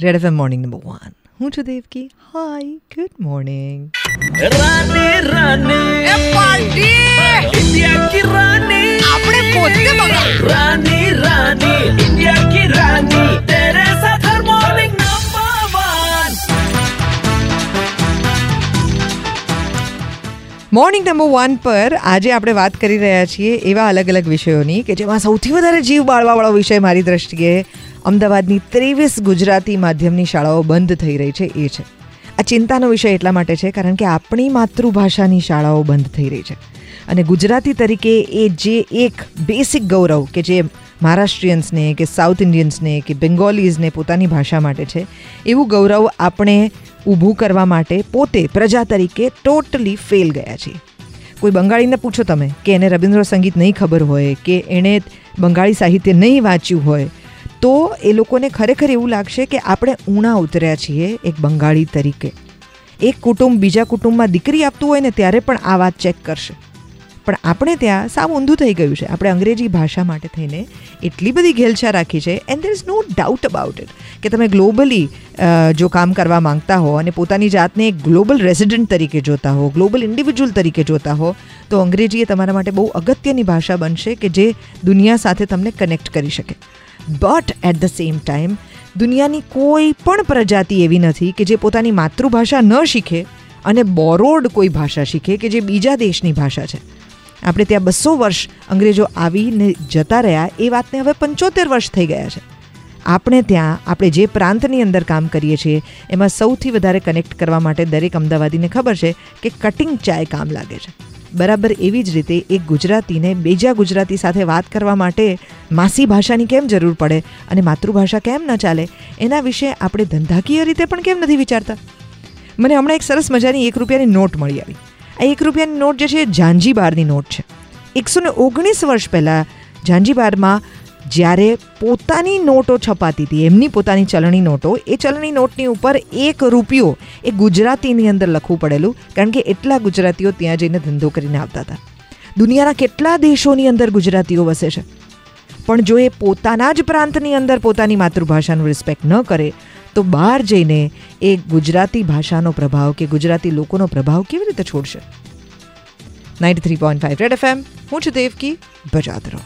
Red FM morning number one હું છું Devki hi good morning Rani Rani morning number one પર આજે આપણે વાત કરી રહ્યા છીએ એવા અલગ અલગ વિષયોની કે જેમાં સૌથી વધારે જીવ બાળવાવાળો વિષય મારી દ્રષ્ટિએ અમદાવાદની ત્રેવીસ ગુજરાતી માધ્યમની શાળાઓ બંધ થઈ રહી છે, એ છે. આ ચિંતાનો વિષય એટલા માટે છે કારણ કે આપણી માતૃભાષાની શાળાઓ બંધ થઈ રહી છે. અને ગુજરાતી તરીકે એ જે એક બેસિક ગૌરવ કે જે મહારાષ્ટ્રીયન્સને કે સાઉથ ઇન્ડિયન્સને કે બેંગોલીઝને પોતાની ભાષા માટે છે, એવું ગૌરવ આપણે ઊભું કરવા માટે પોતે પ્રજા તરીકે ટોટલી ફેલ ગયા છીએ. કોઈ બંગાળીને પૂછો તમે કે એને રવિન્દ્ર સંગીત નહીં ખબર હોય, કે એણે બંગાળી સાહિત્ય નહીં વાંચ્યું હોય, તો એ લોકોને ખરેખર એવું લાગશે કે આપણે ઊણા ઉતર્યા છીએ એક બંગાળી તરીકે. એક કુટુંબ બીજા કુટુંબમાં દીકરી આપતું હોય ને ત્યારે પણ આ વાત ચેક કરશે. પણ આપણે ત્યાં સાવ ઊંધું થઈ ગયું છે. આપણે અંગ્રેજી ભાષા માટે થઈને એટલી બધી ઘેલછા રાખી છે and there is no doubt about it કે તમે ગ્લોબલી જો કામ કરવા માંગતા હો અને પોતાની જાતને એક ગ્લોબલ રેસિડન્ટ તરીકે જોતા હો ગ્લોબલ ઇન્ડિવિજ્યુઅલ તરીકે જોતા હો, તો અંગ્રેજી એ તમારા માટે બહુ અગત્યની ભાષા બનશે કે જે દુનિયા સાથે તમને કનેક્ટ કરી શકે. But at the same time દુનિયાની કોઈ પણ પ્રજાતિ એવી નથી કે જે પોતાની માતૃભાષા ન શીખે અને બોરોડ કોઈ ભાષા શીખે કે જે બીજા દેશની ભાષા છે. આપણે ત્યાં બસો વર્ષ અંગ્રેજો આવીને જતા રહ્યા, એ વાતને હવે પંચોતેર વર્ષ થઈ ગયા છે. આપણે ત્યાં, આપણે જે પ્રાંતની અંદર કામ કરીએ છીએ, એમાં સૌથી વધારે કનેક્ટ કરવા માટે દરેક અમદાવાદીને ખબર છે કે કટિંગ ચાય કામ લાગે છે. બરાબર એવી જ રીતે એક ગુજરાતીને બીજા ગુજરાતી સાથે વાત કરવા માટે માસી ભાષાની કેમ જરૂર પડે અને માતૃભાષા કેમ ન ચાલે, એના વિશે આપણે ધંધાકીય રીતે પણ કેમ નથી વિચારતા? મને હમણાં એક સરસ મજાની એક રૂપિયાની નોટ મળી આવી. આ એક રૂપિયાની નોટ જે છે ઝાંઝીબારની નોટ છે. એકસો ને ઓગણીસ વર્ષ પહેલાં ઝાંઝીબારમાં જ્યારે પોતાની નોટો છપાતી હતી, એમની પોતાની ચલણી નોટો, એ ચલણી નોટની ઉપર એક રૂપિયો એ ગુજરાતીની અંદર લખવું પડેલું, કારણ કે એટલા ગુજરાતીઓ ત્યાં જઈને ધંધો કરીને આવતા હતા. દુનિયાના કેટલા દેશોની અંદર ગુજરાતીઓ વસે છે? પણ જો એ પોતાના જ પ્રાંતની અંદર પોતાની માતૃભાષાનું રિસ્પેક્ટ ન કરે તો બહાર જઈને એ ગુજરાતી ભાષાનો પ્રભાવ કે ગુજરાતી લોકોનો પ્રભાવ કેવી રીતે છોડશે? Ninety three point five red F M હું છું દેવકી બજાત રહો.